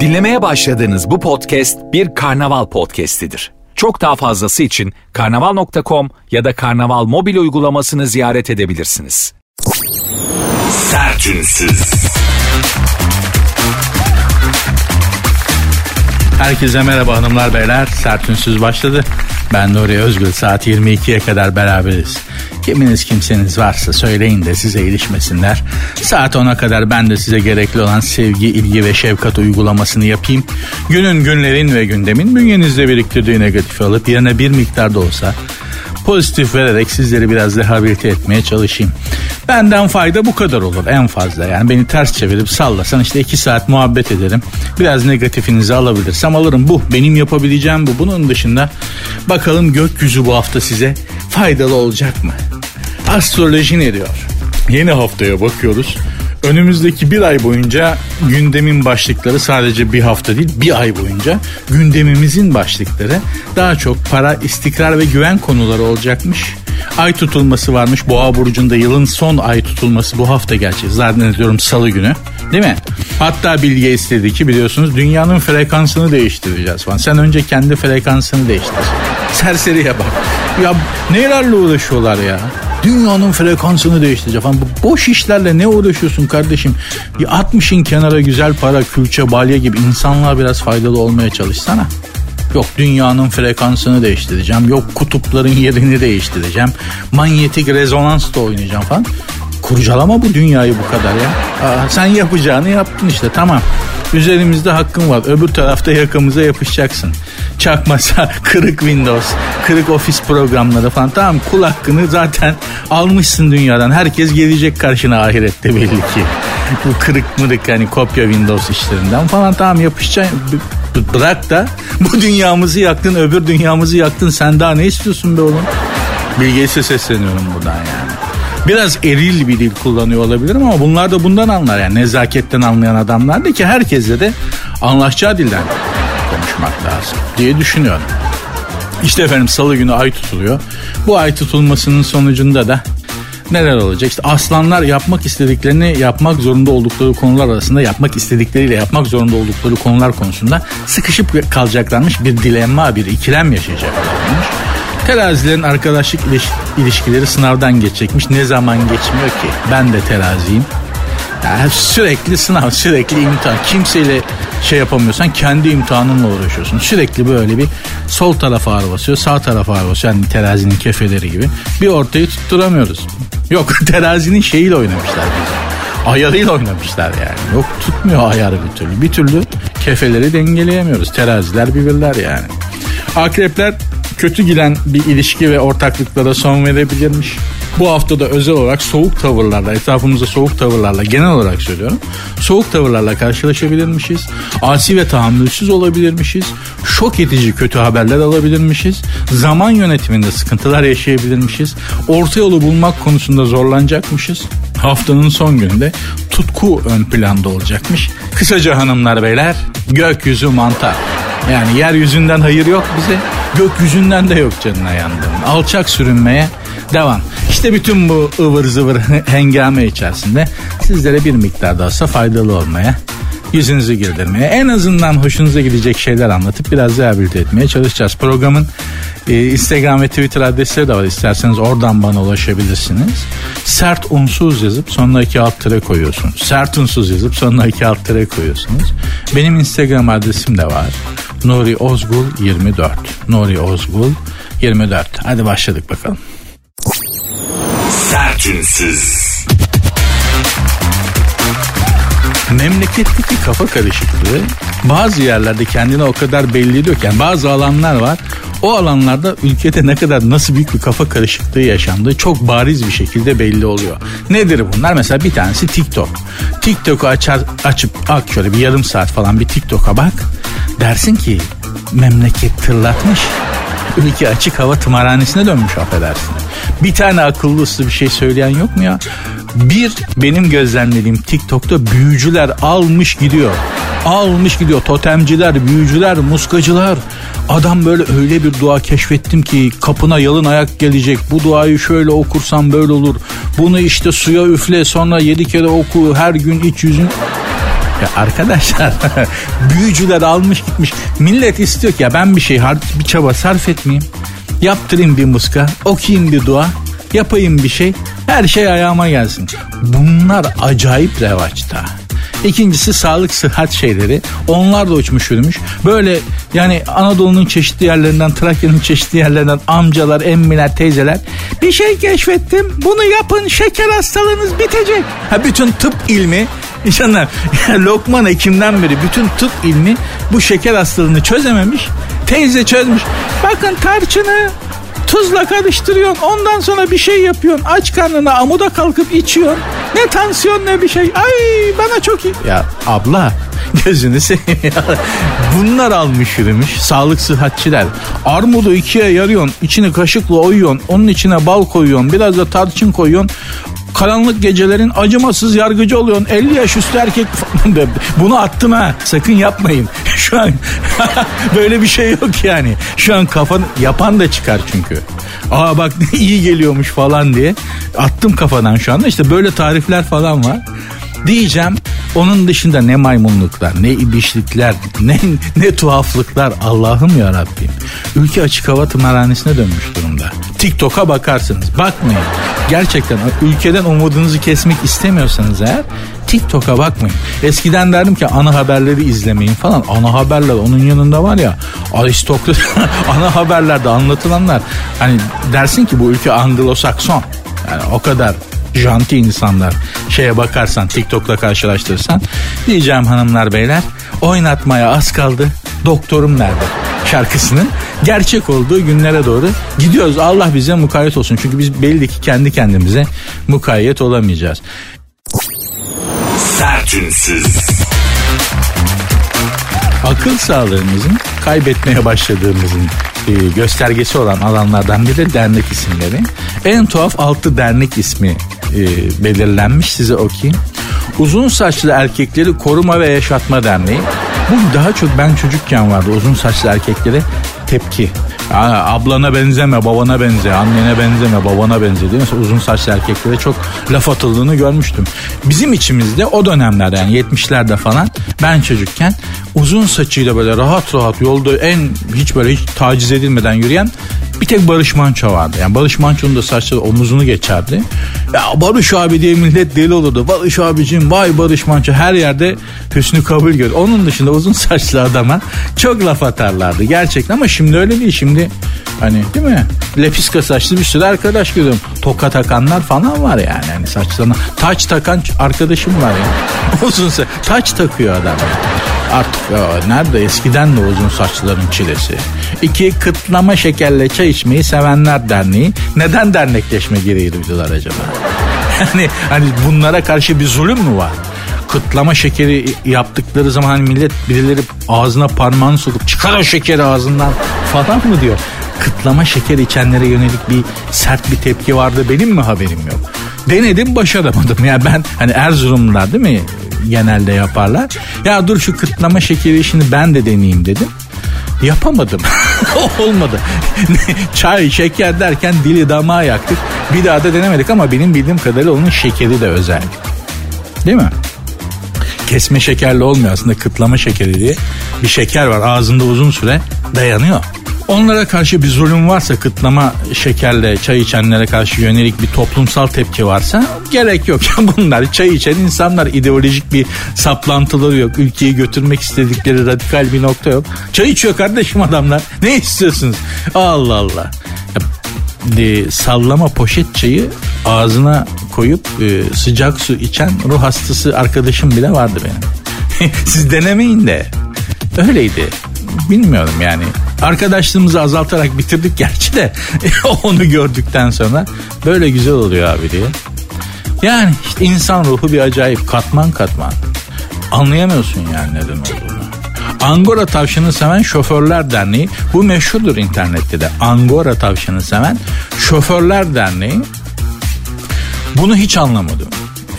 Dinlemeye başladığınız bu podcast bir karnaval podcastidir. Çok daha fazlası için karnaval.com ya da karnaval mobil uygulamasını ziyaret edebilirsiniz. Sertünsüz. Herkese merhaba hanımlar beyler. Sertünsüz başladı. Ben Nuri Özgül. Saat 22'ye kadar beraberiz. Kiminiz kimseniz varsa söyleyin de size ilişmesinler. Saat 10'a kadar ben de size gerekli olan sevgi, ilgi ve şefkat uygulamasını yapayım. Günün, günlerin ve gündemin bünyenizde biriktirdiği negatifi alıp yerine bir miktar da olsa pozitif vererek sizleri biraz rehabilite etmeye çalışayım. Benden fayda bu kadar olur en fazla. Yani beni ters çevirip sallasan işte iki saat muhabbet ederim. Biraz negatifinizi alabilirsem alırım. Bu benim yapabileceğim bu. Bunun dışında bakalım gökyüzü bu hafta size faydalı olacak mı? Astroloji ne diyor? Yeni haftaya bakıyoruz. Önümüzdeki bir ay boyunca gündemin başlıkları sadece bir hafta değil bir ay boyunca gündemimizin başlıkları daha çok para, istikrar ve güven konuları olacakmış. Ay tutulması varmış. Boğa burcunda yılın son ay tutulması bu hafta gerçek. Zannediyorum salı günü. Değil mi? Hatta bilgi istedi ki biliyorsunuz dünyanın frekansını değiştireceğiz falan. Sen önce kendi frekansını değiştir. Serseriye bak. Ya nelerle uğraşıyorlar ya. Dünyanın frekansını değiştireceğim falan. Bu boş işlerle ne uğraşıyorsun kardeşim? Bir atmışın kenara güzel para, külçe, balya gibi insanlığa biraz faydalı olmaya çalışsana. Yok dünyanın frekansını değiştireceğim. Yok kutupların yerini değiştireceğim. Manyetik rezonans da oynayacağım falan. Kurcalama bu dünyayı bu kadar ya. Aa, sen yapacağını yaptın işte tamam. Üzerimizde hakkın var. Öbür tarafta yakamıza yapışacaksın. Çakmasa kırık Windows, kırık ofis programları falan. Tamam kul hakkını zaten almışsın dünyadan. Herkes gelecek karşına ahirette belli ki. Bu kırık mırık hani kopya Windows işlerinden falan tamam yapışacaksın. Bırak da bu dünyamızı yaktın öbür dünyamızı yaktın. Sen daha ne istiyorsun be oğlum? Bilgeys'e sesleniyorum buradan yani. Biraz eril bir dil kullanıyor olabilirim ama bunlar da bundan anlar yani nezaketten anlayan adamlar da ki herkesle de anlaşacağı dilden konuşmak lazım diye düşünüyorum. İşte efendim salı günü ay tutuluyor. Bu ay tutulmasının sonucunda da neler olacak? İşte aslanlar yapmak istediklerini yapmak zorunda oldukları konular arasında yapmak istedikleriyle yapmak zorunda oldukları konular konusunda sıkışıp kalacaklarmış bir dilemma, bir ikilem yaşayacaklarmış. Terazilerin arkadaşlık ilişkileri sınavdan geçecekmiş. Ne zaman geçmiyor ki? Ben de teraziyim. Yani sürekli sınav, sürekli imtihan. Kimseyle şey yapamıyorsan kendi imtihanınla uğraşıyorsun. Sürekli böyle bir sol tarafa ağır basıyor, sağ tarafa ağır basıyor. Yani terazinin kefeleri gibi. Bir ortayı tutturamıyoruz. Yok terazinin şeyiyle oynamışlar bizi. Ayarıyla oynamışlar yani. Yok tutmuyor ayarı bir türlü. Bir türlü kefeleri dengeleyemiyoruz. Teraziler birbirler yani. Akrepler kötü giden bir ilişki ve ortaklıklara son verebilirmiş. Bu hafta da özel olarak soğuk tavırlarla, etrafımızda soğuk tavırlarla genel olarak söylüyorum. Soğuk tavırlarla karşılaşabilirmişiz. Asi ve tahammülsüz olabilirmişiz. Şok edici kötü haberler alabilirmişiz. Zaman yönetiminde sıkıntılar yaşayabilirmişiz. Orta yolu bulmak konusunda zorlanacakmışız. Haftanın son gününde tutku ön planda olacakmış. Kısaca hanımlar beyler gökyüzü mantar. Yani yeryüzünden hayır yok bize. Gökyüzünden de yok canına yandım. Alçak sürünmeye devam. İşte bütün bu ıvır zıvır hengame içerisinde sizlere bir miktar da olsa faydalı olmaya yüzünüzü girdirmeye en azından hoşunuza gidecek şeyler anlatıp biraz rehabilite etmeye çalışacağız. Programın e, Instagram ve Twitter adresleri de var. İsterseniz oradan bana ulaşabilirsiniz. Sert unsuz yazıp sonuna iki alt tere koyuyorsunuz. Sert unsuz yazıp sonuna iki alt tere koyuyorsunuz. Benim Instagram adresim de var. Nuri Ozgul 24. Nuri Ozgul 24. Hadi başladık bakalım. Sertünsüz. Memleketteki kafa karışıklığı bazı yerlerde kendine o kadar belli ediyor ki yani bazı alanlar var o alanlarda ülkede ne kadar nasıl büyük bir kafa karışıklığı yaşandığı çok bariz bir şekilde belli oluyor. Nedir bunlar? Mesela bir tanesi TikTok. TikTok'u açar, açıp ak şöyle bir yarım saat falan bir TikTok'a bak. Dersin ki memleket tırlatmış. Ülke açık hava tımarhanesine dönmüş affedersin. Bir tane akıllı uslu bir şey söyleyen yok mu ya? Bir benim gözlemlediğim TikTok'ta büyücüler almış gidiyor. Almış gidiyor totemciler, büyücüler, muskacılar. Adam böyle öyle bir dua keşfettim ki kapına yalın ayak gelecek. Bu duayı şöyle okursan böyle olur. Bunu işte suya üfle sonra yedi kere oku her gün iç yüzün. Ya arkadaşlar büyücüler almış gitmiş. Millet istiyor ki ya ben bir şey bir çaba sarf etmeyeyim. Yaptırayım bir muska, okuyayım bir dua, yapayım bir şey. Her şey ayağıma gelsin. Bunlar acayip revaçta. İkincisi sağlık sıhhat şeyleri. Onlar da uçmuş yürümüş. Böyle yani Anadolu'nun çeşitli yerlerinden, Trakya'nın çeşitli yerlerinden amcalar, emmiler, teyzeler bir şey keşfettim. Bunu yapın şeker hastalığınız bitecek. Ha bütün tıp ilmi İnsanlar Lokman Ekim'den beri bütün tıp ilmi bu şeker hastalığını çözememiş. Teyze çözmüş. Bakın tarçını tuzla karıştırıyorsun. Ondan sonra bir şey yapıyorsun. Aç karnına amuda kalkıp içiyorsun. Ne tansiyon ne bir şey. Ay bana çok iyi. Ya abla gözünü seveyim ya. Bunlar almış yürümüş. Sağlık sıhhatçiler. Armudu ikiye yarıyorsun. içini kaşıkla oyuyorsun. Onun içine bal koyuyorsun. Biraz da tarçın koyuyorsun karanlık gecelerin acımasız yargıcı oluyorsun. 50 yaş üstü erkek bunu attım ha sakın yapmayın. Şu an böyle bir şey yok yani. Şu an kafan yapan da çıkar çünkü. Aa bak iyi geliyormuş falan diye attım kafadan şu anda işte böyle tarifler falan var. Diyeceğim onun dışında ne maymunluklar, ne ibişlikler, ne, ne tuhaflıklar Allah'ım ya Rabbim. Ülke açık hava tımarhanesine dönmüş durumda. TikTok'a bakarsınız. Bakmayın. Gerçekten ülkeden umudunuzu kesmek istemiyorsanız eğer TikTok'a bakmayın. Eskiden derdim ki ana haberleri izlemeyin falan. Ana haberler onun yanında var ya aristokrat ana haberlerde anlatılanlar. Hani dersin ki bu ülke Anglo-Sakson. Yani o kadar janti insanlar şeye bakarsan TikTok'la karşılaştırırsan diyeceğim hanımlar beyler oynatmaya az kaldı doktorum nerede şarkısının gerçek olduğu günlere doğru gidiyoruz. Allah bize mukayyet olsun. Çünkü biz belli ki kendi kendimize mukayyet olamayacağız. Sertünsüz. Akıl sağlığımızın kaybetmeye başladığımızın e, göstergesi olan alanlardan biri dernek isimleri. En tuhaf altı dernek ismi e, belirlenmiş size okuyayım. Uzun saçlı erkekleri koruma ve yaşatma derneği. Bu daha çok ben çocukken vardı uzun saçlı erkeklere tepki. Aa, ablana benzeme, babana benze, annene benzeme, babana benze diye mesela uzun saçlı erkeklere çok laf atıldığını görmüştüm. Bizim içimizde o dönemlerde yani 70'lerde falan ben çocukken uzun saçıyla böyle rahat rahat yolda en hiç böyle hiç taciz edilmeden yürüyen bir tek Barış Manço vardı. Yani Barış Manço'nun da saçları omuzunu geçerdi. Ya Barış abi diye millet deli olurdu. Barış abicim vay Barış Manço her yerde hüsnü kabul gör. Onun dışında uzun saçlı adama çok laf atarlardı gerçekten ama şimdi öyle değil. Şimdi hani değil mi? Lepiska saçlı bir sürü arkadaş görüyorum. Toka takanlar falan var yani. yani saçlarına taç takan arkadaşım var ya. uzun saç. Taç takıyor adam. Artık ya, nerede eskiden de uzun saçların çilesi. İki kıtlama şekerle çay içmeyi sevenler derneği. Neden dernekleşme gereği duydular acaba? Yani hani bunlara karşı bir zulüm mü var? kıtlama şekeri yaptıkları zaman hani millet birileri ağzına parmağını sokup çıkar o şekeri ağzından falan mı diyor. Kıtlama şeker içenlere yönelik bir sert bir tepki vardı benim mi haberim yok. Denedim başaramadım. Ya ben hani Erzurumlular değil mi genelde yaparlar. Ya dur şu kıtlama şekeri işini ben de deneyeyim dedim. Yapamadım. Olmadı. Çay, şeker derken dili damağı yaktık. Bir daha da denemedik ama benim bildiğim kadarıyla onun şekeri de özel. Değil mi? Kesme şekerli olmuyor aslında kıtlama şekeri diye bir şeker var ağzında uzun süre dayanıyor. Onlara karşı bir zulüm varsa kıtlama şekerle çay içenlere karşı yönelik bir toplumsal tepki varsa gerek yok. Bunlar çay içen insanlar ideolojik bir saplantıları yok. Ülkeyi götürmek istedikleri radikal bir nokta yok. Çay içiyor kardeşim adamlar. Ne istiyorsunuz? Allah Allah. E, sallama poşet çayı ağzına koyup e, sıcak su içen ruh hastası arkadaşım bile vardı benim. Siz denemeyin de. Öyleydi. Bilmiyorum yani. Arkadaşlığımızı azaltarak bitirdik gerçi de onu gördükten sonra böyle güzel oluyor abi diye. Yani işte insan ruhu bir acayip katman katman. Anlayamıyorsun yani neden olduğunu. Angora tavşanı seven şoförler derneği bu meşhurdur internette de. Angora tavşanı seven şoförler derneği bunu hiç anlamadım.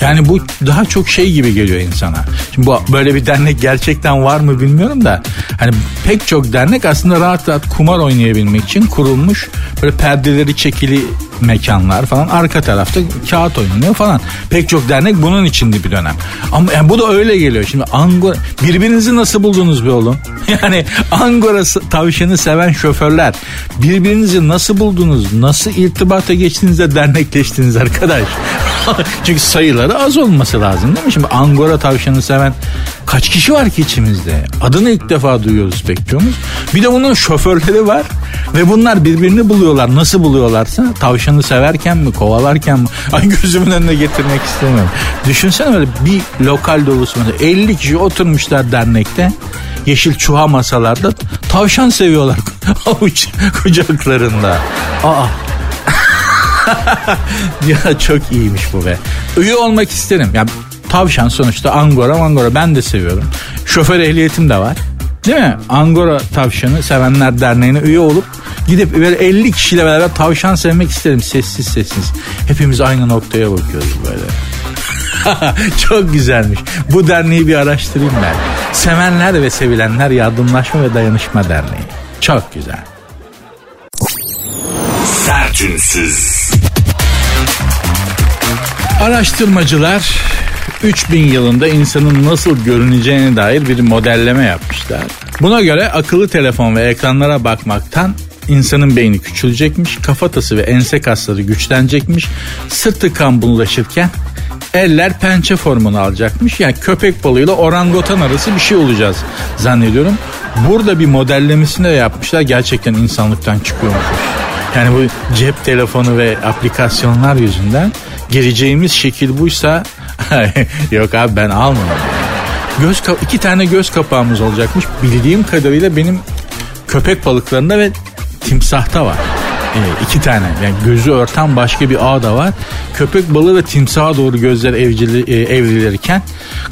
Yani bu daha çok şey gibi geliyor insana. Şimdi bu böyle bir dernek gerçekten var mı bilmiyorum da hani pek çok dernek aslında rahat rahat kumar oynayabilmek için kurulmuş böyle perdeleri çekili mekanlar falan arka tarafta kağıt oynanıyor falan. Pek çok dernek bunun içindi bir dönem. Ama yani bu da öyle geliyor. Şimdi Angora birbirinizi nasıl buldunuz be oğlum? Yani Angora tavşanı seven şoförler birbirinizi nasıl buldunuz? Nasıl irtibata geçtiniz de dernekleştiniz arkadaş? Çünkü sayıları az olması lazım değil mi? Şimdi Angora tavşanı seven kaç kişi var ki içimizde? Adını ilk defa duyuyoruz pek çoğumuz. Bir de bunun şoförleri var ve bunlar birbirini buluyorlar. Nasıl buluyorlarsa tavşanı severken mi kovalarken mi? Ay gözümün önüne getirmek istemiyorum. Düşünsene öyle bir lokal dolusu mesela 50 kişi oturmuşlar dernekte yeşil çuha masalarda tavşan seviyorlar avuç kucaklarında. Aa ya çok iyiymiş bu be. Üye olmak isterim. Ya tavşan sonuçta Angora Angora ben de seviyorum. Şoför ehliyetim de var. Değil mi? Angora tavşanı sevenler derneğine üye olup gidip böyle 50 kişiyle beraber tavşan sevmek isterim sessiz sessiz. Hepimiz aynı noktaya bakıyoruz böyle. Çok güzelmiş. Bu derneği bir araştırayım ben. Sevenler ve Sevilenler Yardımlaşma ve Dayanışma Derneği. Çok güzel. Sertünsüz. Araştırmacılar 3000 yılında insanın nasıl görüneceğine dair bir modelleme yapmışlar. Buna göre akıllı telefon ve ekranlara bakmaktan insanın beyni küçülecekmiş, kafatası ve ense kasları güçlenecekmiş, sırtı kambullaşırken eller pençe formunu alacakmış. Yani köpek balığıyla orangotan arası bir şey olacağız zannediyorum. Burada bir modellemesini de yapmışlar. Gerçekten insanlıktan çıkıyormuş. Yani bu cep telefonu ve aplikasyonlar yüzünden gireceğimiz şekil buysa yok abi ben almıyorum. Göz iki tane göz kapağımız olacakmış. Bildiğim kadarıyla benim köpek balıklarında ve timsahta var. E, iki tane yani gözü örten başka bir ağ da var. Köpek balığı ve timsaha doğru gözler evcili, e, evrilirken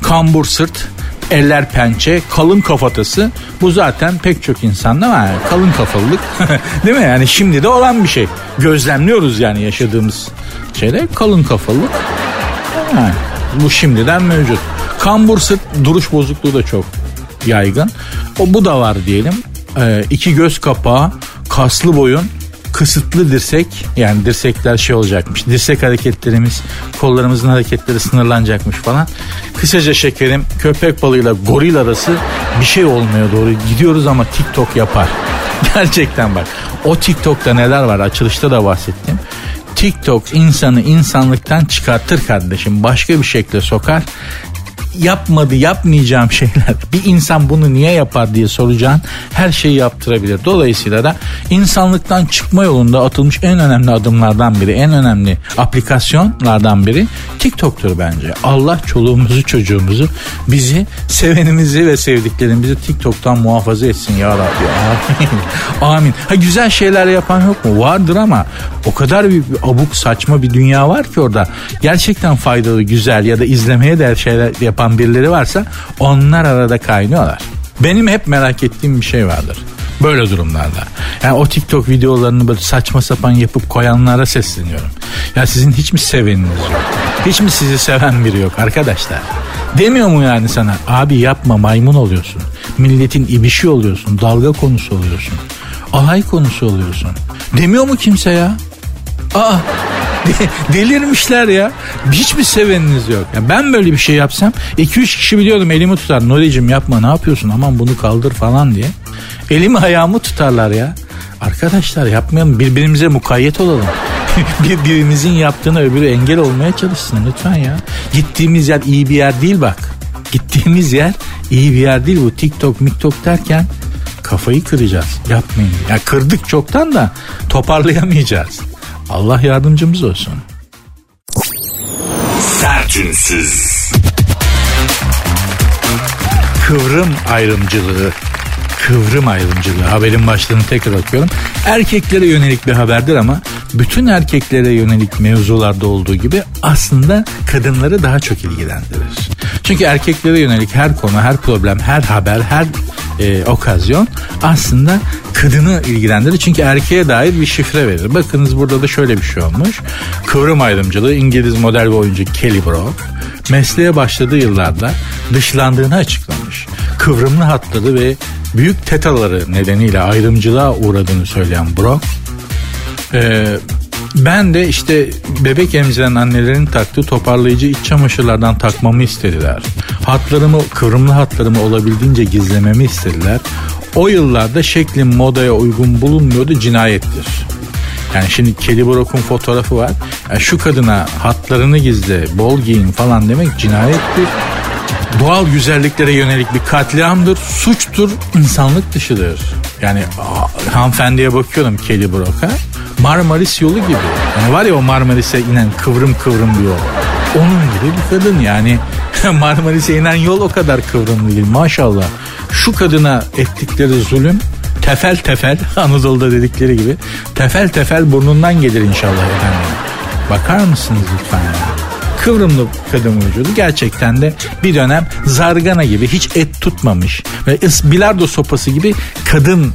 kambur sırt, eller pençe, kalın kafatası. Bu zaten pek çok insanda var. Kalın kafalılık. Değil mi? Yani şimdi de olan bir şey. Gözlemliyoruz yani yaşadığımız şeyler. Kalın kafalılık. Yani bu şimdiden mevcut. Kambur sırt duruş bozukluğu da çok yaygın. O bu da var diyelim. Ee, iki göz kapağı, kaslı boyun, kısıtlı dirsek yani dirsekler şey olacakmış. Dirsek hareketlerimiz, kollarımızın hareketleri sınırlanacakmış falan. Kısaca şekerim köpek balığıyla goril arası bir şey olmuyor doğru. Gidiyoruz ama TikTok yapar. Gerçekten bak. O TikTok'ta neler var açılışta da bahsettim. TikTok insanı insanlıktan çıkartır kardeşim. Başka bir şekle sokar yapmadı yapmayacağım şeyler bir insan bunu niye yapar diye soracağın her şeyi yaptırabilir. Dolayısıyla da insanlıktan çıkma yolunda atılmış en önemli adımlardan biri en önemli aplikasyonlardan biri TikTok'tur bence. Allah çoluğumuzu çocuğumuzu bizi sevenimizi ve sevdiklerimizi TikTok'tan muhafaza etsin ya Rabbi. Amin. Ha güzel şeyler yapan yok mu? Vardır ama o kadar bir abuk saçma bir dünya var ki orada. Gerçekten faydalı, güzel ya da izlemeye değer şeyler yapan yapan birileri varsa onlar arada kaynıyorlar. Benim hep merak ettiğim bir şey vardır. Böyle durumlarda. Yani o TikTok videolarını böyle saçma sapan yapıp koyanlara sesleniyorum. Ya sizin hiç mi seveniniz yok? Hiç mi sizi seven biri yok arkadaşlar? Demiyor mu yani sana? Abi yapma maymun oluyorsun. Milletin ibişi oluyorsun. Dalga konusu oluyorsun. Alay konusu oluyorsun. Demiyor mu kimse ya? Aa delirmişler ya. Hiç mi seveniniz yok? Ya ben böyle bir şey yapsam 2-3 kişi biliyordum elimi tutar. Nuri'cim yapma ne yapıyorsun aman bunu kaldır falan diye. Elimi ayağımı tutarlar ya. Arkadaşlar yapmayalım birbirimize mukayyet olalım. Birbirimizin yaptığını öbürü engel olmaya çalışsın lütfen ya. Gittiğimiz yer iyi bir yer değil bak. Gittiğimiz yer iyi bir yer değil bu TikTok miktok derken kafayı kıracağız. Yapmayın. Ya kırdık çoktan da toparlayamayacağız. Allah yardımcımız olsun. Sertünsüz. Kıvrım ayrımcılığı kıvrım ayrımcılığı haberin başlığını tekrar okuyorum. Erkeklere yönelik bir haberdir ama bütün erkeklere yönelik mevzularda olduğu gibi aslında kadınları daha çok ilgilendirir. Çünkü erkeklere yönelik her konu, her problem, her haber, her e, okazyon aslında kadını ilgilendirir. Çünkü erkeğe dair bir şifre verir. Bakınız burada da şöyle bir şey olmuş. Kıvrım ayrımcılığı İngiliz model ve oyuncu Kelly Brock mesleğe başladığı yıllarda dışlandığını açıklamış. Kıvrımlı hatları ve büyük tetaları nedeniyle ayrımcılığa uğradığını söyleyen Brock e, Ben de işte bebek emziren annelerin taktığı toparlayıcı iç çamaşırlardan takmamı istediler. Hatlarımı, kıvrımlı hatlarımı olabildiğince gizlememi istediler. O yıllarda şeklim modaya uygun bulunmuyordu cinayettir. Yani şimdi Kelly Brock'un fotoğrafı var. Yani şu kadına hatlarını gizle, bol giyin falan demek cinayettir. Doğal güzelliklere yönelik bir katliamdır, suçtur, insanlık dışıdır. Yani hanımefendiye bakıyorum Kelly Brock'a. Marmaris yolu gibi. Yani var ya o Marmaris'e inen kıvrım kıvrım bir yol. Onun gibi bir kadın yani. Marmaris'e inen yol o kadar kıvrım değil maşallah. Şu kadına ettikleri zulüm tefel tefel Anadolu'da dedikleri gibi tefel tefel burnundan gelir inşallah efendim. Bakar mısınız lütfen? Kıvrımlı kadın vücudu gerçekten de bir dönem zargana gibi hiç et tutmamış ve bilardo sopası gibi kadın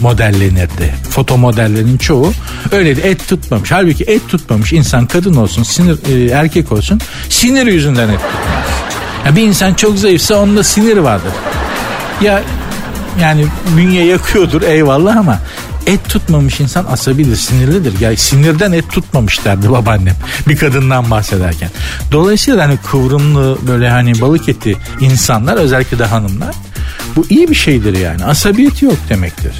modellenirdi. Foto modellerinin çoğu öyleydi. Et tutmamış. Halbuki et tutmamış insan kadın olsun, sinir e, erkek olsun sinir yüzünden et tutmaz. Ya bir insan çok zayıfsa onda sinir vardır. Ya yani bünye yakıyordur eyvallah ama et tutmamış insan asabidir, sinirlidir. Yani sinirden et tutmamış derdi babaannem bir kadından bahsederken. Dolayısıyla hani kıvrımlı böyle hani balık eti insanlar özellikle de hanımlar bu iyi bir şeydir yani. Asabiyeti yok demektir.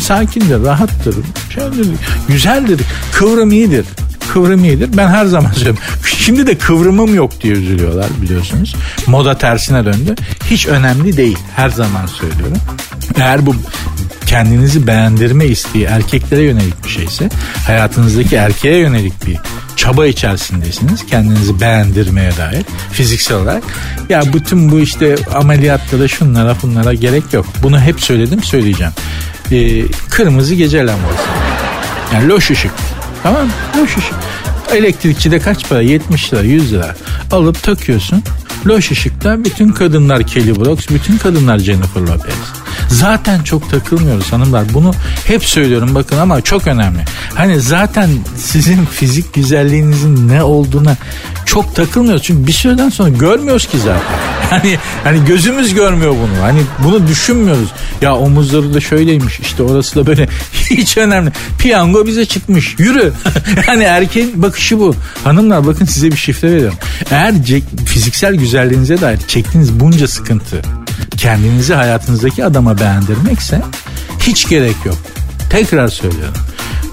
Sakindir, rahattır, şeydir, güzeldir, kıvrım iyidir kıvrım iyidir. Ben her zaman söylüyorum. Şimdi de kıvrımım yok diye üzülüyorlar biliyorsunuz. Moda tersine döndü. Hiç önemli değil. Her zaman söylüyorum. Eğer bu kendinizi beğendirme isteği erkeklere yönelik bir şeyse hayatınızdaki erkeğe yönelik bir çaba içerisindesiniz kendinizi beğendirmeye dair fiziksel olarak ya bütün bu işte ameliyatlara şunlara bunlara gerek yok bunu hep söyledim söyleyeceğim ee, kırmızı gece lambası yani loş ışık tamam loş ışık elektrikçide kaç para? 70 lira 100 lira. Alıp takıyorsun. Loş ışıkta bütün kadınlar Kelly Brooks bütün kadınlar Jennifer Lopez Zaten çok takılmıyoruz hanımlar. Bunu hep söylüyorum bakın ama çok önemli. Hani zaten sizin fizik güzelliğinizin ne olduğuna çok takılmıyoruz. Çünkü bir süreden sonra görmüyoruz ki zaten. Hani hani gözümüz görmüyor bunu. Hani bunu düşünmüyoruz. Ya omuzları da şöyleymiş. işte orası da böyle. Hiç önemli. Piyango bize çıkmış. Yürü. yani erkeğin bakışı bu. Hanımlar bakın size bir şifre veriyorum. Eğer fiziksel güzelliğinize dair çektiğiniz bunca sıkıntı kendinizi hayatınızdaki adama beğendirmekse hiç gerek yok. Tekrar söylüyorum.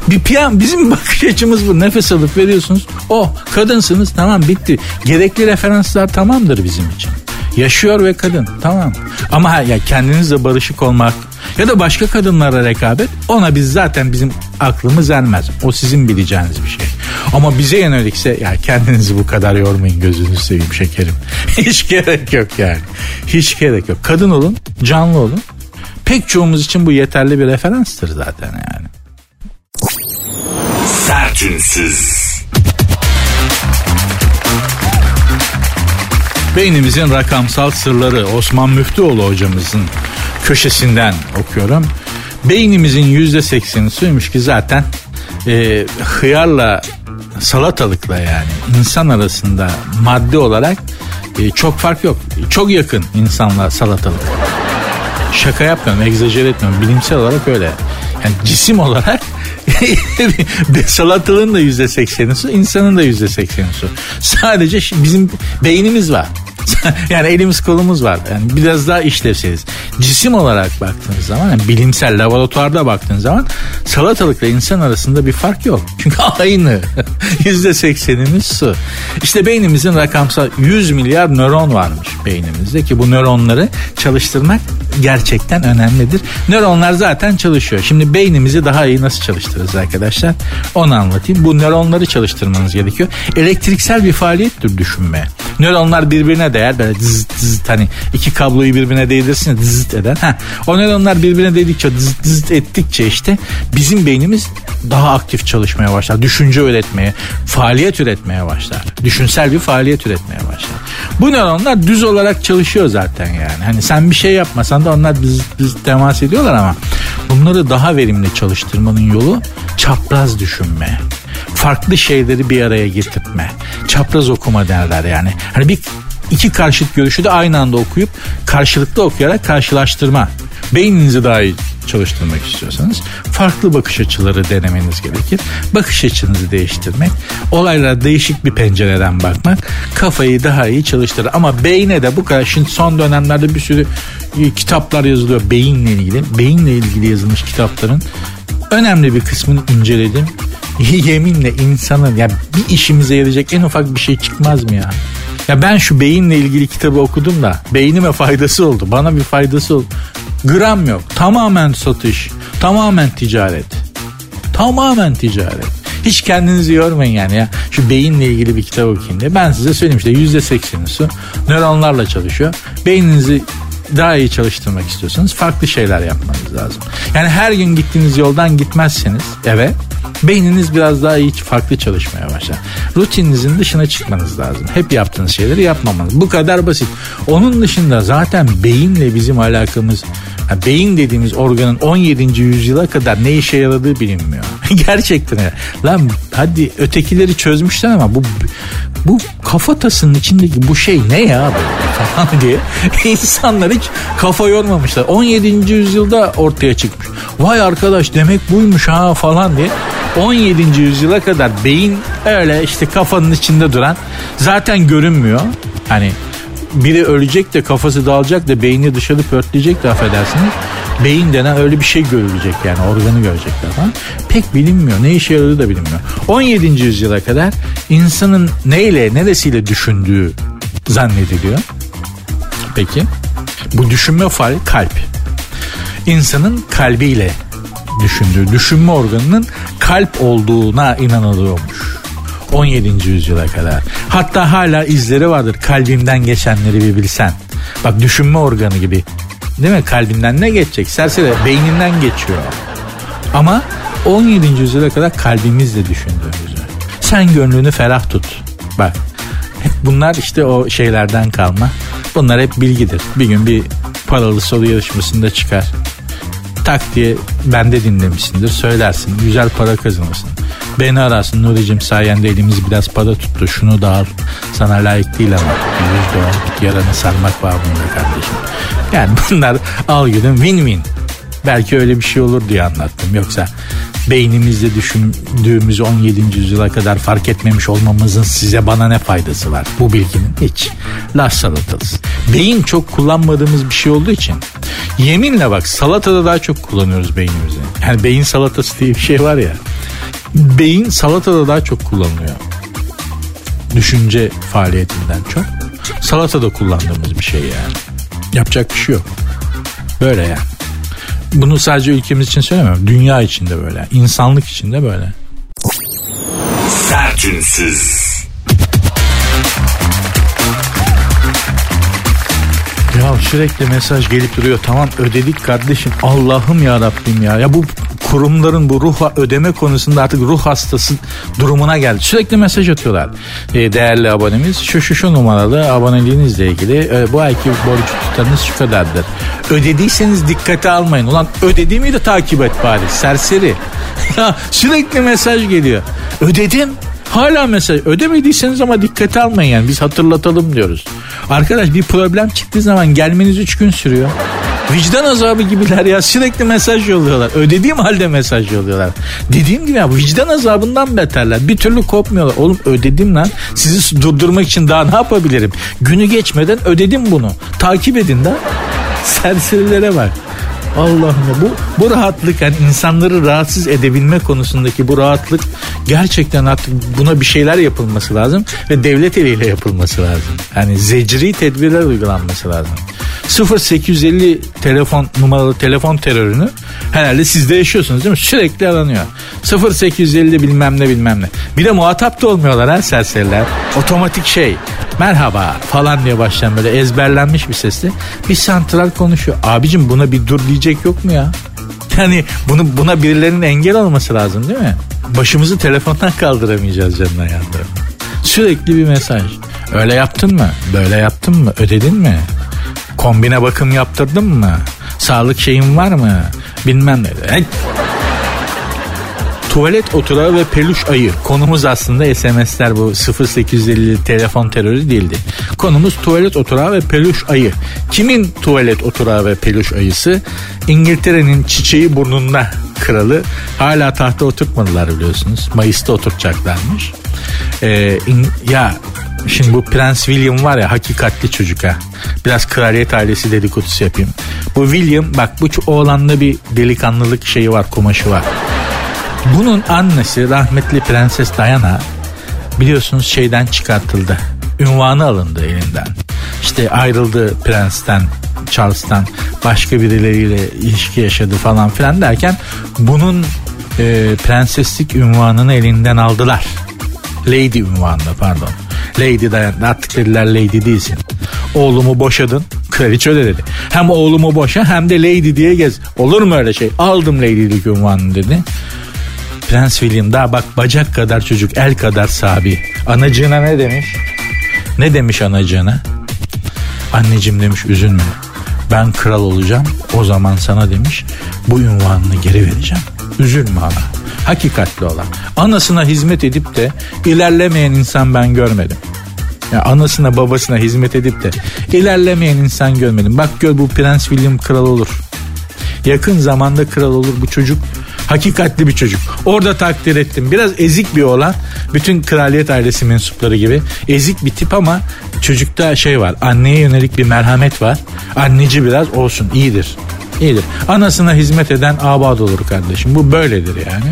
Bir piyan bizim bakış açımız bu. Nefes alıp veriyorsunuz. Oh kadınsınız tamam bitti. Gerekli referanslar tamamdır bizim için. Yaşıyor ve kadın tamam. Ama ya kendinizle barışık olmak ya da başka kadınlara rekabet ona biz zaten bizim aklımız ermez. O sizin bileceğiniz bir şey. Ama bize yönelikse ya kendinizi bu kadar yormayın gözünüzü seveyim şekerim. Hiç gerek yok yani. Hiç gerek yok. Kadın olun, canlı olun. Pek çoğumuz için bu yeterli bir referanstır zaten yani. Sertünsüz. Beynimizin rakamsal sırları Osman Müftüoğlu hocamızın köşesinden okuyorum. Beynimizin yüzde sekseni suymuş ki zaten e, hıyarla salatalıkla yani insan arasında madde olarak e, çok fark yok. Çok yakın insanla salatalık. Şaka yapmıyorum, egzajere etmiyorum. Bilimsel olarak öyle. Yani cisim olarak salatalığın da yüzde sekseni su, insanın da yüzde sekseni su. Sadece bizim beynimiz var. yani elimiz kolumuz var. Yani biraz daha işlevseliz. Cisim olarak baktığınız zaman yani bilimsel laboratuvarda baktığınız zaman salatalıkla insan arasında bir fark yok. Çünkü aynı. Yüzde seksenimiz su. İşte beynimizin rakamsal 100 milyar nöron varmış beynimizde ki bu nöronları çalıştırmak gerçekten önemlidir. Nöronlar zaten çalışıyor. Şimdi beynimizi daha iyi nasıl çalıştırırız arkadaşlar? Onu anlatayım. Bu nöronları çalıştırmanız gerekiyor. Elektriksel bir faaliyettir düşünme. Nöronlar birbirine değer böyle dızıt dızıt hani iki kabloyu birbirine değdirsin dızıt eden. Ha, o nöronlar birbirine değdikçe dızıt dızıt ettikçe işte bizim beynimiz daha aktif çalışmaya başlar. Düşünce üretmeye, faaliyet üretmeye başlar. Düşünsel bir faaliyet üretmeye başlar. Bu nöronlar düz olarak çalışıyor zaten yani. Hani sen bir şey yapmasan da onlar düz, düz temas ediyorlar ama bunları daha verimli çalıştırmanın yolu çapraz düşünme farklı şeyleri bir araya getirtme. Çapraz okuma derler yani. Hani bir iki karşıt görüşü de aynı anda okuyup karşılıklı okuyarak karşılaştırma. Beyninizi daha iyi çalıştırmak istiyorsanız farklı bakış açıları denemeniz gerekir. Bakış açınızı değiştirmek, olaylara değişik bir pencereden bakmak kafayı daha iyi çalıştırır. Ama beyne de bu kadar şimdi son dönemlerde bir sürü e, kitaplar yazılıyor beyinle ilgili. Beyinle ilgili yazılmış kitapların önemli bir kısmını inceledim. Yeminle insanın ya bir işimize yarayacak en ufak bir şey çıkmaz mı ya? Ya ben şu beyinle ilgili kitabı okudum da beynime faydası oldu. Bana bir faydası oldu. Gram yok. Tamamen satış. Tamamen ticaret. Tamamen ticaret. Hiç kendinizi yormayın yani ya. Şu beyinle ilgili bir kitap okuyun diye. Ben size söyleyeyim işte yüzde seksenisi nöronlarla çalışıyor. Beyninizi daha iyi çalıştırmak istiyorsanız farklı şeyler yapmanız lazım. Yani her gün gittiğiniz yoldan gitmezseniz eve beyniniz biraz daha iyi farklı çalışmaya başlar. Rutininizin dışına çıkmanız lazım. Hep yaptığınız şeyleri yapmamanız. Bu kadar basit. Onun dışında zaten beyinle bizim alakamız yani beyin dediğimiz organın 17. yüzyıla kadar ne işe yaradığı bilinmiyor. Gerçekten ya. Lan hadi ötekileri çözmüşler ama bu bu kafatasının içindeki bu şey ne ya falan diye insanlar hiç kafa yormamışlar. 17. yüzyılda ortaya çıkmış. Vay arkadaş demek buymuş ha falan diye 17. yüzyıla kadar beyin öyle işte kafanın içinde duran zaten görünmüyor. Hani biri ölecek de kafası dağılacak da beyni dışarı pörtleyecek de affedersiniz. Beyin denen öyle bir şey görülecek yani organı görecekler falan. Pek bilinmiyor. Ne işe yaradığı da bilinmiyor. 17. yüzyıla kadar insanın neyle neresiyle düşündüğü zannediliyor. Peki bu düşünme faali kalp. İnsanın kalbiyle düşündüğü, düşünme organının kalp olduğuna inanılıyormuş. 17. yüzyıla kadar. Hatta hala izleri vardır kalbimden geçenleri bir bilsen. Bak düşünme organı gibi. Değil mi? Kalbinden ne geçecek? Serseri beyninden geçiyor. Ama 17. yüzyıla kadar kalbimizle düşündüğümüzü. Sen gönlünü ferah tut. Bak bunlar işte o şeylerden kalma. Bunlar hep bilgidir. Bir gün bir paralı soru yarışmasında çıkar. Tak diye bende dinlemişsindir söylersin. Güzel para kazanırsın. Beni ararsın Nuri'cim sayende elimiz biraz para tuttu. Şunu da al. Sana layık değil ama. Yüzde on yaranı sarmak var bunda kardeşim. Yani bunlar al gidin win-win. Belki öyle bir şey olur diye anlattım. Yoksa beynimizde düşündüğümüz 17. yüzyıla kadar fark etmemiş olmamızın size bana ne faydası var? Bu bilginin hiç. Laf salatası. Beyin çok kullanmadığımız bir şey olduğu için yeminle bak salatada daha çok kullanıyoruz beynimizi. Yani beyin salatası diye bir şey var ya. Beyin salatada daha çok kullanılıyor. Düşünce faaliyetinden çok. Salatada kullandığımız bir şey yani. Yapacak bir şey yok. Böyle yani. Bunu sadece ülkemiz için söylemiyorum. Dünya için de böyle. İnsanlık için de böyle. Sertünsüz. Ya sürekli mesaj gelip duruyor. Tamam ödedik kardeşim. Allah'ım ya Rabbim ya. Ya bu kurumların bu ruh ödeme konusunda artık ruh hastası durumuna geldi. Sürekli mesaj atıyorlar. E, değerli abonemiz şu şu şu numaralı aboneliğinizle ilgili e, bu ayki borç tutarınız şu kadardır. Ödediyseniz dikkate almayın. Ulan ödediğimi de takip et bari serseri. ya sürekli mesaj geliyor. Ödedim. Hala mesaj ödemediyseniz ama dikkate almayın yani biz hatırlatalım diyoruz. Arkadaş bir problem çıktığı zaman gelmeniz 3 gün sürüyor. Vicdan azabı gibiler ya sürekli mesaj yolluyorlar. Ödediğim halde mesaj yolluyorlar. Dediğim gibi ya vicdan azabından beterler. Bir türlü kopmuyorlar. Oğlum ödedim lan. Sizi durdurmak için daha ne yapabilirim? Günü geçmeden ödedim bunu. Takip edin de. Serserilere bak. Allah'ım bu, bu rahatlık yani insanları rahatsız edebilme konusundaki bu rahatlık gerçekten artık buna bir şeyler yapılması lazım ve devlet eliyle yapılması lazım. Yani zecri tedbirler uygulanması lazım. 0850 telefon numaralı telefon terörünü herhalde sizde yaşıyorsunuz değil mi? Sürekli aranıyor. 0850 bilmem ne bilmem ne. Bir de muhatap da olmuyorlar ha serseriler. Otomatik şey merhaba falan diye başlayan böyle ezberlenmiş bir sesle bir santral konuşuyor. Abicim buna bir dur diyecek yok mu ya? Yani bunu buna birilerinin engel olması lazım değil mi? Başımızı telefondan kaldıramayacağız canına yandı. Sürekli bir mesaj. Öyle yaptın mı? Böyle yaptın mı? Ödedin mi? Kombine bakım yaptırdın mı? Sağlık şeyin var mı? Bilmem ne. Tuvalet oturağı ve peluş ayı. Konumuz aslında SMS'ler bu 0850 telefon terörü değildi. Konumuz tuvalet oturağı ve peluş ayı. Kimin tuvalet oturağı ve peluş ayısı? İngiltere'nin çiçeği burnunda kralı hala tahta oturtmadılar biliyorsunuz. Mayıs'ta oturtacaklarmış. Ee, in, ya Şimdi bu Prens William var ya hakikatli çocuk ha. Biraz kraliyet ailesi dedikodusu yapayım. Bu William bak bu oğlanda bir delikanlılık şeyi var kumaşı var. Bunun annesi rahmetli Prenses Diana biliyorsunuz şeyden çıkartıldı. Ünvanı alındı elinden. İşte ayrıldı prensten Charles'tan başka birileriyle ilişki yaşadı falan filan derken bunun e, prenseslik ünvanını elinden aldılar. Lady ünvanında pardon. Lady dayan artık dediler lady değilsin. Oğlumu boşadın. Kraliçe öyle dedi. Hem oğlumu boşa hem de lady diye gez. Olur mu öyle şey? Aldım ladylik ünvanını dedi. Prens William daha bak bacak kadar çocuk el kadar sabi. Anacığına ne demiş? Ne demiş anacığına? Anneciğim demiş üzülme. Ben kral olacağım o zaman sana demiş bu ünvanını geri vereceğim. Üzülme ana. Hakikatli olan. Anasına hizmet edip de ilerlemeyen insan ben görmedim. Yani anasına babasına hizmet edip de ilerlemeyen insan görmedim. Bak gör bu Prens William kral olur. Yakın zamanda kral olur bu çocuk. Hakikatli bir çocuk. Orada takdir ettim. Biraz ezik bir olan. Bütün kraliyet ailesi mensupları gibi. Ezik bir tip ama çocukta şey var. Anneye yönelik bir merhamet var. Anneci biraz olsun iyidir. İyidir. Anasına hizmet eden abad olur kardeşim. Bu böyledir yani.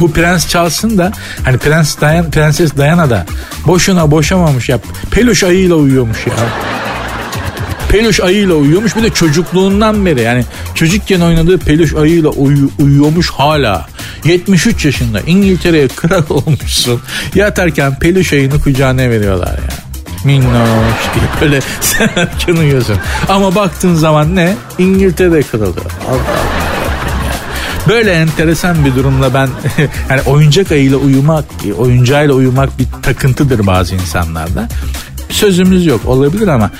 Bu Prens Charles'ın da hani Prens Diana, Prenses Diana da boşuna boşamamış ya. Peluş ayıyla uyuyormuş ya. Peluş ayıyla uyuyormuş bir de çocukluğundan beri yani çocukken oynadığı peluş ayıyla uyu, uyuyormuş hala. 73 yaşında İngiltere'ye kral olmuşsun. Yatarken peluş ayını kucağına veriyorlar ya. Minnoş diye böyle senerken uyuyorsun. Ama baktığın zaman ne? İngiltere kralı. Allah Allah. Böyle enteresan bir durumla ben yani oyuncak ayıyla uyumak, oyuncağıyla uyumak bir takıntıdır bazı insanlarda. Sözümüz yok olabilir ama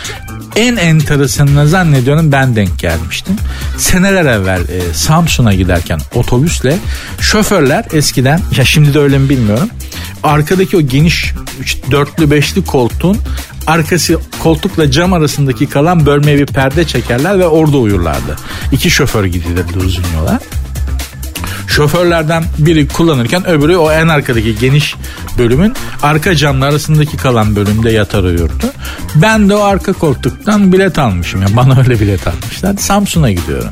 en enteresanını zannediyorum ben denk gelmiştim. Seneler evvel e, Samsun'a giderken otobüsle şoförler eskiden ya şimdi de öyle mi bilmiyorum. Arkadaki o geniş dörtlü beşli koltuğun arkası koltukla cam arasındaki kalan bölmeye bir perde çekerler ve orada uyurlardı. İki şoför gidilirdi uzun yola. Şoförlerden biri kullanırken öbürü o en arkadaki geniş bölümün arka camlar arasındaki kalan bölümde yatar uyurdu. Ben de o arka koltuktan bilet almışım. Yani bana öyle bilet almışlar. Samsun'a gidiyorum.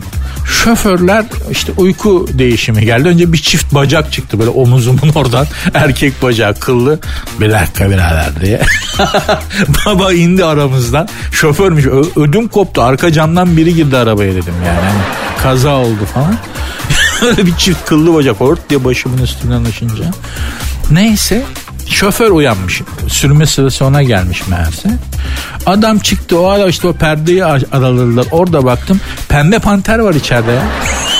Şoförler işte uyku değişimi geldi. Önce bir çift bacak çıktı böyle omuzumun oradan. Erkek bacağı kıllı. Bir dakika birader diye. Baba indi aramızdan. Şoförmüş. Ö- ödüm koptu. Arka camdan biri girdi arabaya dedim yani. yani kaza oldu falan. Öyle bir çift kıllı bacak ort diye başımın üstünden aşınca. Neyse şoför uyanmış. Sürme sırası ona gelmiş meğerse. Adam çıktı o ara işte o perdeyi araladılar. Orada baktım pembe panter var içeride ya.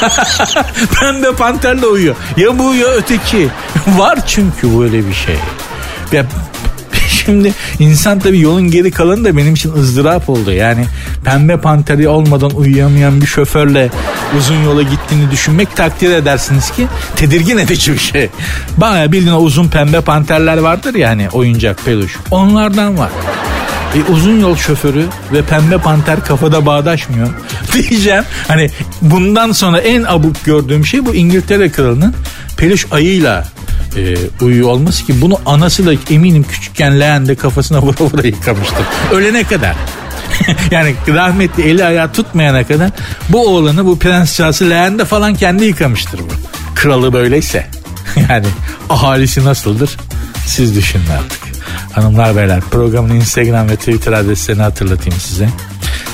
pembe panterle uyuyor. Ya bu ya öteki. var çünkü böyle bir şey. Ya Şimdi insan tabii yolun geri kalanı da benim için ızdırap oldu. Yani pembe panteri olmadan uyuyamayan bir şoförle uzun yola gittiğini düşünmek takdir edersiniz ki tedirgin edici bir şey. Baya bildiğin o uzun pembe panterler vardır ya hani oyuncak peluş. Onlardan var. E, uzun yol şoförü ve pembe panter kafada bağdaşmıyor. Diyeceğim hani bundan sonra en abuk gördüğüm şey bu İngiltere kralının peluş ayıyla e, uyuyor olması ki bunu anası da eminim küçükken leğende kafasına vura vura yıkamıştır. Ölene kadar. yani rahmetli eli ayağı tutmayana kadar bu oğlanı bu prens şahsı leğende falan kendi yıkamıştır bu. Kralı böyleyse. yani ahalisi nasıldır? Siz düşünün artık. Hanımlar beyler programın Instagram ve Twitter adreslerini hatırlatayım size.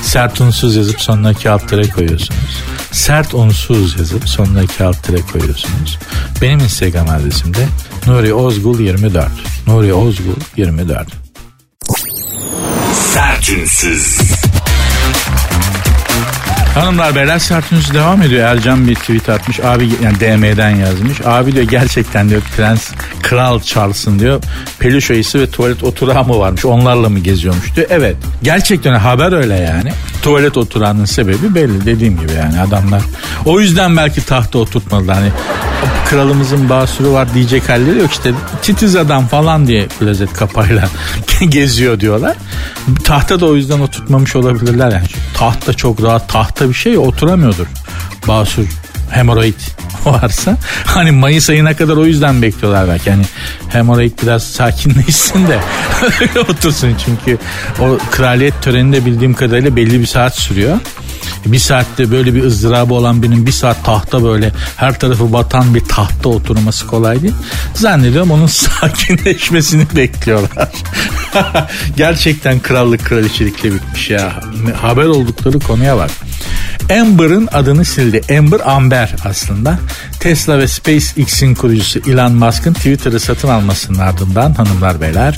Sert unsuz yazıp sonuna tere koyuyorsunuz. Sert unsuz yazıp sonuna tere koyuyorsunuz. Benim Instagram adresim de Nuri Ozgul 24. Nuri Ozgul 24. Sertünsüz. Hanımlar beyler sertünsüz devam ediyor. Ercan bir tweet atmış. Abi yani DM'den yazmış. Abi diyor gerçekten diyor Prens Kral Charles'ın diyor peluş ayısı ve tuvalet oturağı mı varmış onlarla mı geziyormuş diyor. Evet gerçekten haber öyle yani. Tuvalet oturağının sebebi belli dediğim gibi yani adamlar. O yüzden belki tahta oturtmadılar. Hani kralımızın basuru var diyecek halleri yok işte titiz adam falan diye klozet kapağıyla geziyor diyorlar. Tahta da o yüzden oturtmamış olabilirler yani. Tahta çok rahat tahta bir şey oturamıyordur. Basur hemoroid varsa hani Mayıs ayına kadar o yüzden bekliyorlar belki. Yani hemoroid biraz sakinleşsin de otursun çünkü o kraliyet töreninde bildiğim kadarıyla belli bir saat sürüyor. Bir saatte böyle bir ızdırabı olan birinin bir saat tahta böyle her tarafı batan bir tahta oturması kolay değil. Zannediyorum onun sakinleşmesini bekliyorlar. Gerçekten krallık kraliçelikle bitmiş ya. Haber oldukları konuya bak. Amber'ın adını sildi. Amber Amber aslında. Tesla ve SpaceX'in kurucusu Elon Musk'ın Twitter'ı satın almasının ardından hanımlar beyler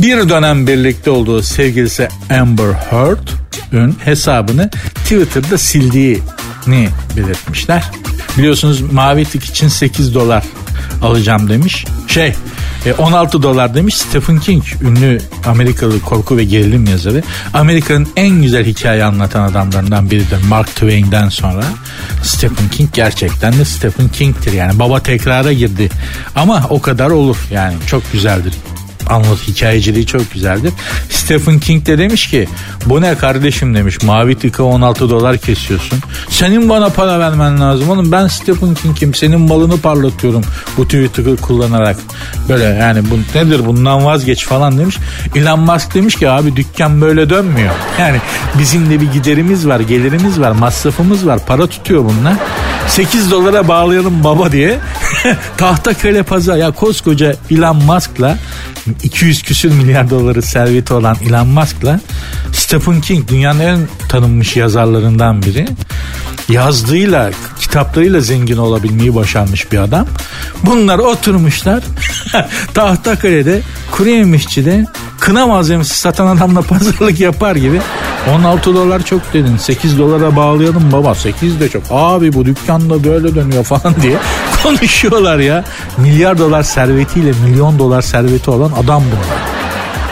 bir dönem birlikte olduğu sevgilisi Amber Heard'ün hesabını Twitter'da sildiğini belirtmişler. Biliyorsunuz mavi tik için 8 dolar alacağım demiş. Şey 16 e, dolar demiş Stephen King ünlü Amerikalı korku ve gerilim yazarı. Amerika'nın en güzel hikaye anlatan adamlarından biridir Mark Twain'den sonra. Stephen King gerçekten de Stephen King'tir yani baba tekrara girdi. Ama o kadar olur yani çok güzeldir anlat hikayeciliği çok güzeldir. Stephen King de demiş ki bu ne kardeşim demiş mavi tıka 16 dolar kesiyorsun. Senin bana para vermen lazım oğlum ben Stephen King'im senin malını parlatıyorum bu Twitter'ı kullanarak. Böyle yani bu nedir bundan vazgeç falan demiş. Elon Musk demiş ki abi dükkan böyle dönmüyor. Yani bizim de bir giderimiz var gelirimiz var masrafımız var para tutuyor bunlar. 8 dolara bağlayalım baba diye tahta kale pazar ya koskoca Elon Musk'la 200 küsür milyar doları serveti olan Elon Musk'la Stephen King dünyanın en tanınmış yazarlarından biri yazdığıyla kitaplarıyla zengin olabilmeyi başarmış bir adam. Bunlar oturmuşlar Tahtakale'de kuru yemişçide kına malzemesi satan adamla pazarlık yapar gibi 16 dolar çok dedin 8 dolara bağlayalım baba 8 de çok abi bu dükkanda böyle dönüyor falan diye konuşuyorlar ya milyar dolar servetiyle milyon dolar serveti olan adam bunlar.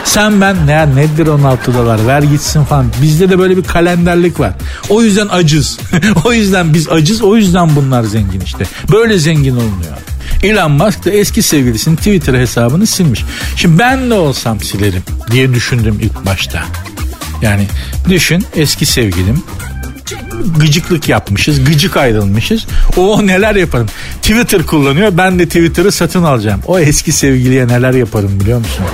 Sen ben ne nedir 16 dolar ver gitsin falan. Bizde de böyle bir kalenderlik var. O yüzden acız. o yüzden biz acız o yüzden bunlar zengin işte. Böyle zengin olunuyor. Elon Musk da eski sevgilisinin Twitter hesabını silmiş. Şimdi ben de olsam silerim diye düşündüm ilk başta. Yani düşün eski sevgilim gıcıklık yapmışız, gıcık ayrılmışız. O neler yaparım. Twitter kullanıyor, ben de Twitter'ı satın alacağım. O eski sevgiliye neler yaparım biliyor musun?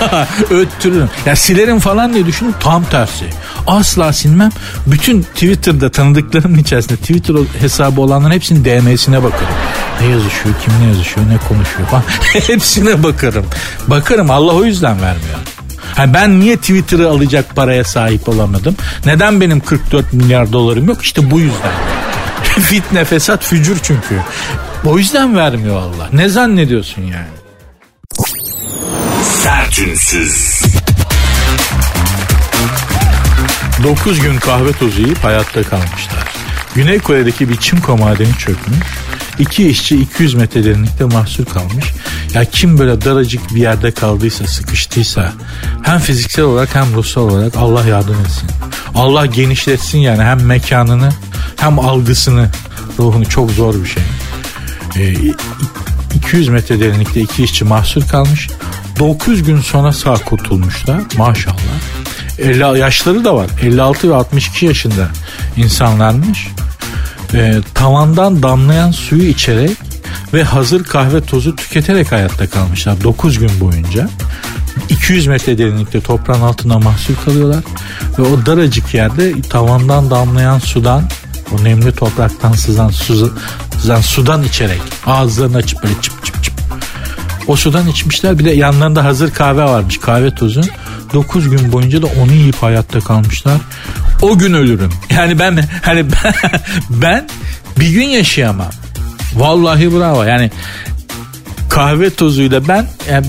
Öttürürüm. Ya silerim falan diye düşünün tam tersi. Asla silmem. Bütün Twitter'da tanıdıklarımın içerisinde Twitter hesabı olanların hepsinin DM'sine bakarım. Ne yazışıyor, kim ne yazışıyor, ne konuşuyor falan. Hepsine bakarım. Bakarım Allah o yüzden vermiyor. Ha ben niye Twitter'ı alacak paraya sahip olamadım? Neden benim 44 milyar dolarım yok? İşte bu yüzden. Fitne fesat fücur çünkü. O yüzden vermiyor Allah. Ne zannediyorsun yani? Sertünsüz. 9 gün kahve tozu yiyip hayatta kalmışlar. Güney Kore'deki bir çimko madeni çökmüş. İki işçi 200 metre derinlikte mahsur kalmış. Ya kim böyle daracık bir yerde kaldıysa, sıkıştıysa hem fiziksel olarak hem ruhsal olarak Allah yardım etsin. Allah genişletsin yani hem mekanını hem algısını, ruhunu çok zor bir şey. Ee, 200 metre derinlikte iki işçi mahsur kalmış. 9 gün sonra sağ kurtulmuşlar maşallah. 50 yaşları da var. 56 ve 62 yaşında insanlarmış. Ee, tavandan damlayan suyu içerek ve hazır kahve tozu tüketerek hayatta kalmışlar 9 gün boyunca. 200 metre derinlikte toprağın altına mahsur kalıyorlar. Ve o daracık yerde tavandan damlayan sudan o nemli topraktan sızan, su, sızan sudan içerek ağızlarını açıp böyle çıp çıp çıp. O sudan içmişler. Bir de yanlarında hazır kahve varmış kahve tozu. 9 gün boyunca da onu yiyip hayatta kalmışlar o gün ölürüm yani ben hani ben, bir gün yaşayamam Vallahi bravo. Yani kahve tozuyla ben yani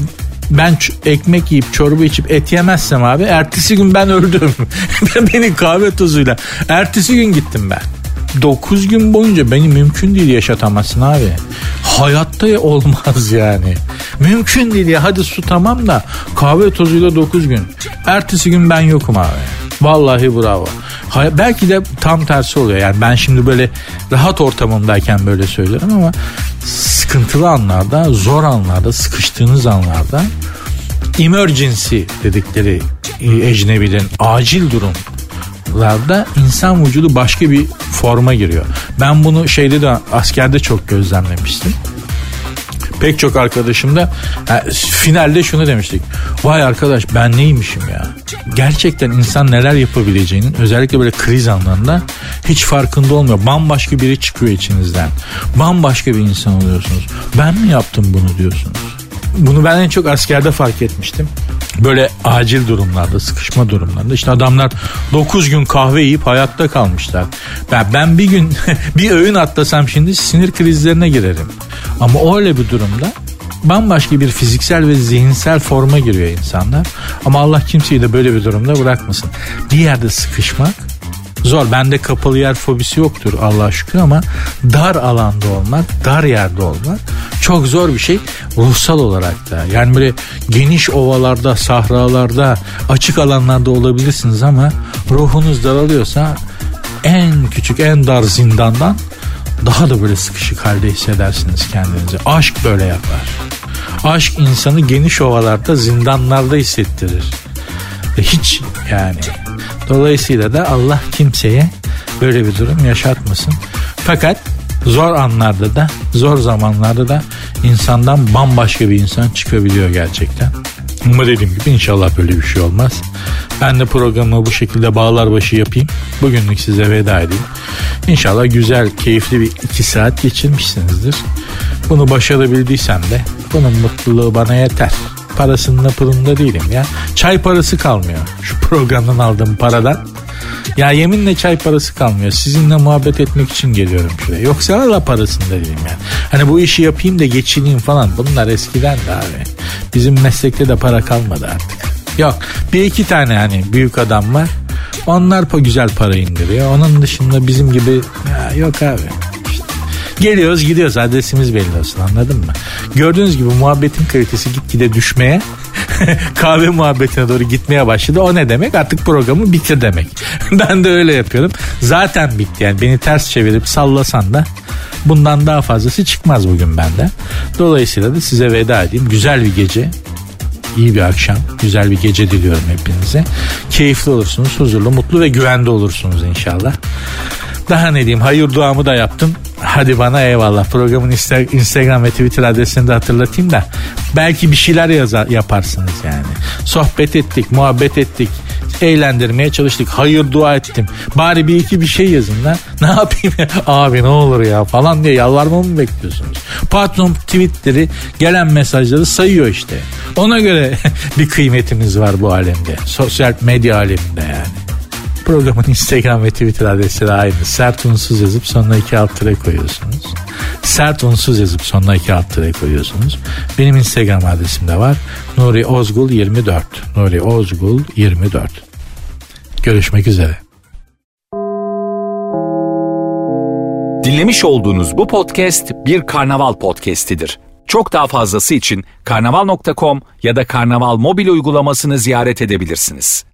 ben ekmek yiyip çorba içip et yemezsem abi ertesi gün ben öldüm. Beni kahve tozuyla. Ertesi gün gittim ben. 9 gün boyunca beni mümkün değil yaşatamazsın abi. Hayatta olmaz yani. Mümkün değil ya hadi su tamam da kahve tozuyla 9 gün. Ertesi gün ben yokum abi. Vallahi bravo. Belki de tam tersi oluyor. Yani ben şimdi böyle rahat ortamımdayken böyle söylüyorum ama sıkıntılı anlarda, zor anlarda, sıkıştığınız anlarda emergency dedikleri e, ecnebilerin acil durumlarda insan vücudu başka bir forma giriyor. Ben bunu şeyde de askerde çok gözlemlemiştim pek çok arkadaşım da yani finalde şunu demiştik. Vay arkadaş ben neymişim ya. Gerçekten insan neler yapabileceğinin özellikle böyle kriz anlarında hiç farkında olmuyor. Bambaşka biri çıkıyor içinizden. Bambaşka bir insan oluyorsunuz. Ben mi yaptım bunu diyorsunuz. Bunu ben en çok askerde fark etmiştim. Böyle acil durumlarda, sıkışma durumlarında işte adamlar 9 gün kahve yiyip hayatta kalmışlar. Ben, ben bir gün bir öğün atlasam şimdi sinir krizlerine girerim. Ama öyle bir durumda bambaşka bir fiziksel ve zihinsel forma giriyor insanlar. Ama Allah kimseyi de böyle bir durumda bırakmasın. Bir yerde sıkışmak zor. Bende kapalı yer fobisi yoktur Allah'a şükür ama dar alanda olmak, dar yerde olmak çok zor bir şey ruhsal olarak da. Yani böyle geniş ovalarda, sahralarda, açık alanlarda olabilirsiniz ama ruhunuz daralıyorsa en küçük, en dar zindandan daha da böyle sıkışık halde hissedersiniz kendinizi. Aşk böyle yapar. Aşk insanı geniş ovalarda, zindanlarda hissettirir. Hiç yani. Dolayısıyla da Allah kimseye böyle bir durum yaşatmasın. Fakat zor anlarda da, zor zamanlarda da insandan bambaşka bir insan çıkabiliyor gerçekten. Ama dediğim gibi inşallah böyle bir şey olmaz. Ben de programı bu şekilde bağlar başı yapayım. Bugünlük size veda edeyim. İnşallah güzel, keyifli bir iki saat geçirmişsinizdir. Bunu başarabildiysem de bunun mutluluğu bana yeter. Parasında pırında değilim ya. Çay parası kalmıyor şu programdan aldığım paradan. Ya yeminle çay parası kalmıyor. Sizinle muhabbet etmek için geliyorum şuraya. Yoksa Allah parasında değilim yani. Hani bu işi yapayım da geçineyim falan. Bunlar eskiden de abi. Bizim meslekte de para kalmadı artık. Yok bir iki tane hani büyük adam var. Onlar güzel para indiriyor. Onun dışında bizim gibi ya yok abi. Geliyoruz gidiyoruz adresimiz belli olsun anladın mı? Gördüğünüz gibi muhabbetin kalitesi gitgide düşmeye kahve muhabbetine doğru gitmeye başladı. O ne demek? Artık programı bitir demek. ben de öyle yapıyorum. Zaten bitti yani beni ters çevirip sallasan da bundan daha fazlası çıkmaz bugün bende. Dolayısıyla da size veda edeyim. Güzel bir gece iyi bir akşam, güzel bir gece diliyorum hepinize. Keyifli olursunuz, huzurlu, mutlu ve güvende olursunuz inşallah. Daha ne diyeyim hayır duamı da yaptım. Hadi bana eyvallah. Programın Instagram ve Twitter adresini de hatırlatayım da belki bir şeyler yazar, yaparsınız yani. Sohbet ettik, muhabbet ettik eğlendirmeye çalıştık. Hayır dua ettim. Bari bir iki bir şey yazın lan. Ne yapayım ya? Abi ne olur ya falan diye yalvarmamı mı bekliyorsunuz? Patron tweetleri gelen mesajları sayıyor işte. Ona göre bir kıymetimiz var bu alemde. Sosyal medya aleminde yani. Programın Instagram ve Twitter adresleri aynı. Sert unsuz yazıp sonuna iki alt tere koyuyorsunuz. Sert unsuz yazıp sonuna iki alt tere koyuyorsunuz. Benim Instagram adresim de var. Nuri Ozgul 24. Nuri Ozgul 24. Görüşmek üzere. Dinlemiş olduğunuz bu podcast bir karnaval podcastidir. Çok daha fazlası için karnaval.com ya da karnaval mobil uygulamasını ziyaret edebilirsiniz.